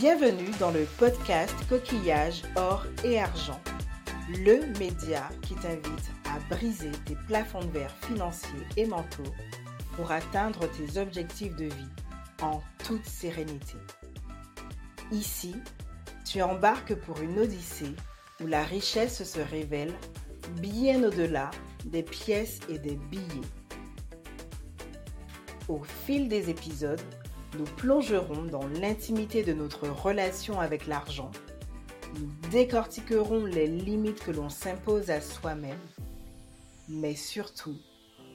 Bienvenue dans le podcast Coquillage, Or et Argent, le média qui t'invite à briser tes plafonds de verre financiers et mentaux pour atteindre tes objectifs de vie en toute sérénité. Ici, tu embarques pour une odyssée où la richesse se révèle bien au-delà des pièces et des billets. Au fil des épisodes, nous plongerons dans l'intimité de notre relation avec l'argent. Nous décortiquerons les limites que l'on s'impose à soi-même. Mais surtout,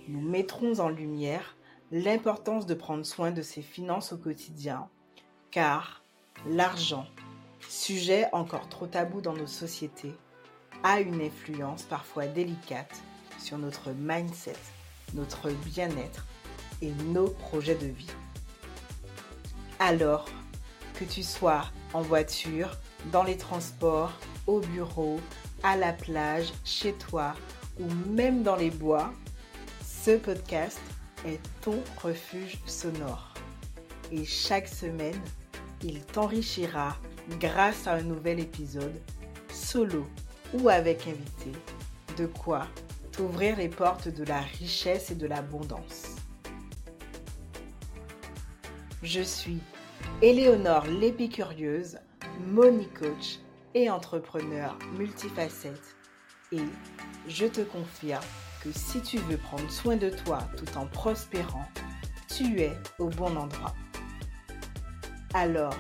nous mettrons en lumière l'importance de prendre soin de ses finances au quotidien, car l'argent, sujet encore trop tabou dans nos sociétés, a une influence parfois délicate sur notre mindset, notre bien-être et nos projets de vie. Alors, que tu sois en voiture, dans les transports, au bureau, à la plage, chez toi ou même dans les bois, ce podcast est ton refuge sonore. Et chaque semaine, il t'enrichira grâce à un nouvel épisode, solo ou avec invité, de quoi t'ouvrir les portes de la richesse et de l'abondance. Je suis Éléonore l'épicurieuse, money coach et entrepreneur multifacette. Et je te confirme que si tu veux prendre soin de toi tout en prospérant, tu es au bon endroit. Alors,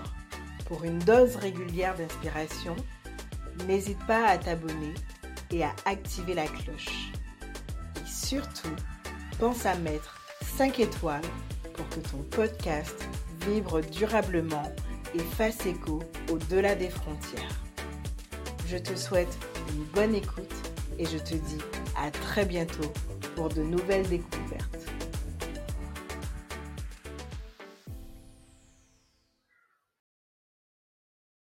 pour une dose régulière d'inspiration, n'hésite pas à t'abonner et à activer la cloche. Et surtout, pense à mettre 5 étoiles pour que ton podcast vibre durablement et fasse écho au-delà des frontières. Je te souhaite une bonne écoute et je te dis à très bientôt pour de nouvelles découvertes.